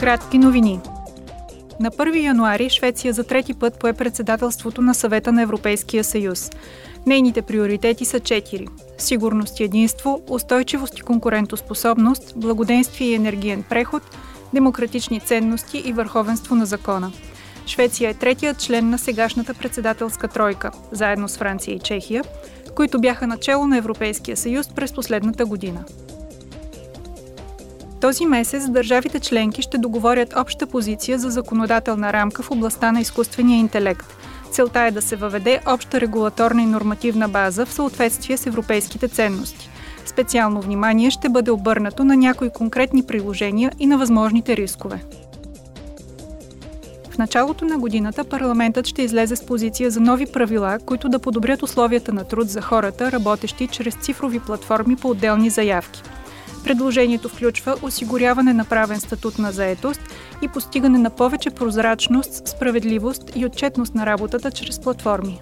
Кратки новини. На 1 януари Швеция за трети път пое председателството на съвета на Европейския съюз. Нейните приоритети са четири – сигурност и единство, устойчивост и конкурентоспособност, благоденствие и енергиен преход, демократични ценности и върховенство на закона. Швеция е третият член на сегашната председателска тройка, заедно с Франция и Чехия, които бяха начало на Европейския съюз през последната година. Този месец държавите членки ще договорят обща позиция за законодателна рамка в областта на изкуствения интелект. Целта е да се въведе обща регулаторна и нормативна база в съответствие с европейските ценности. Специално внимание ще бъде обърнато на някои конкретни приложения и на възможните рискове. В началото на годината парламентът ще излезе с позиция за нови правила, които да подобрят условията на труд за хората, работещи чрез цифрови платформи по отделни заявки – Предложението включва осигуряване на правен статут на заетост и постигане на повече прозрачност, справедливост и отчетност на работата чрез платформи.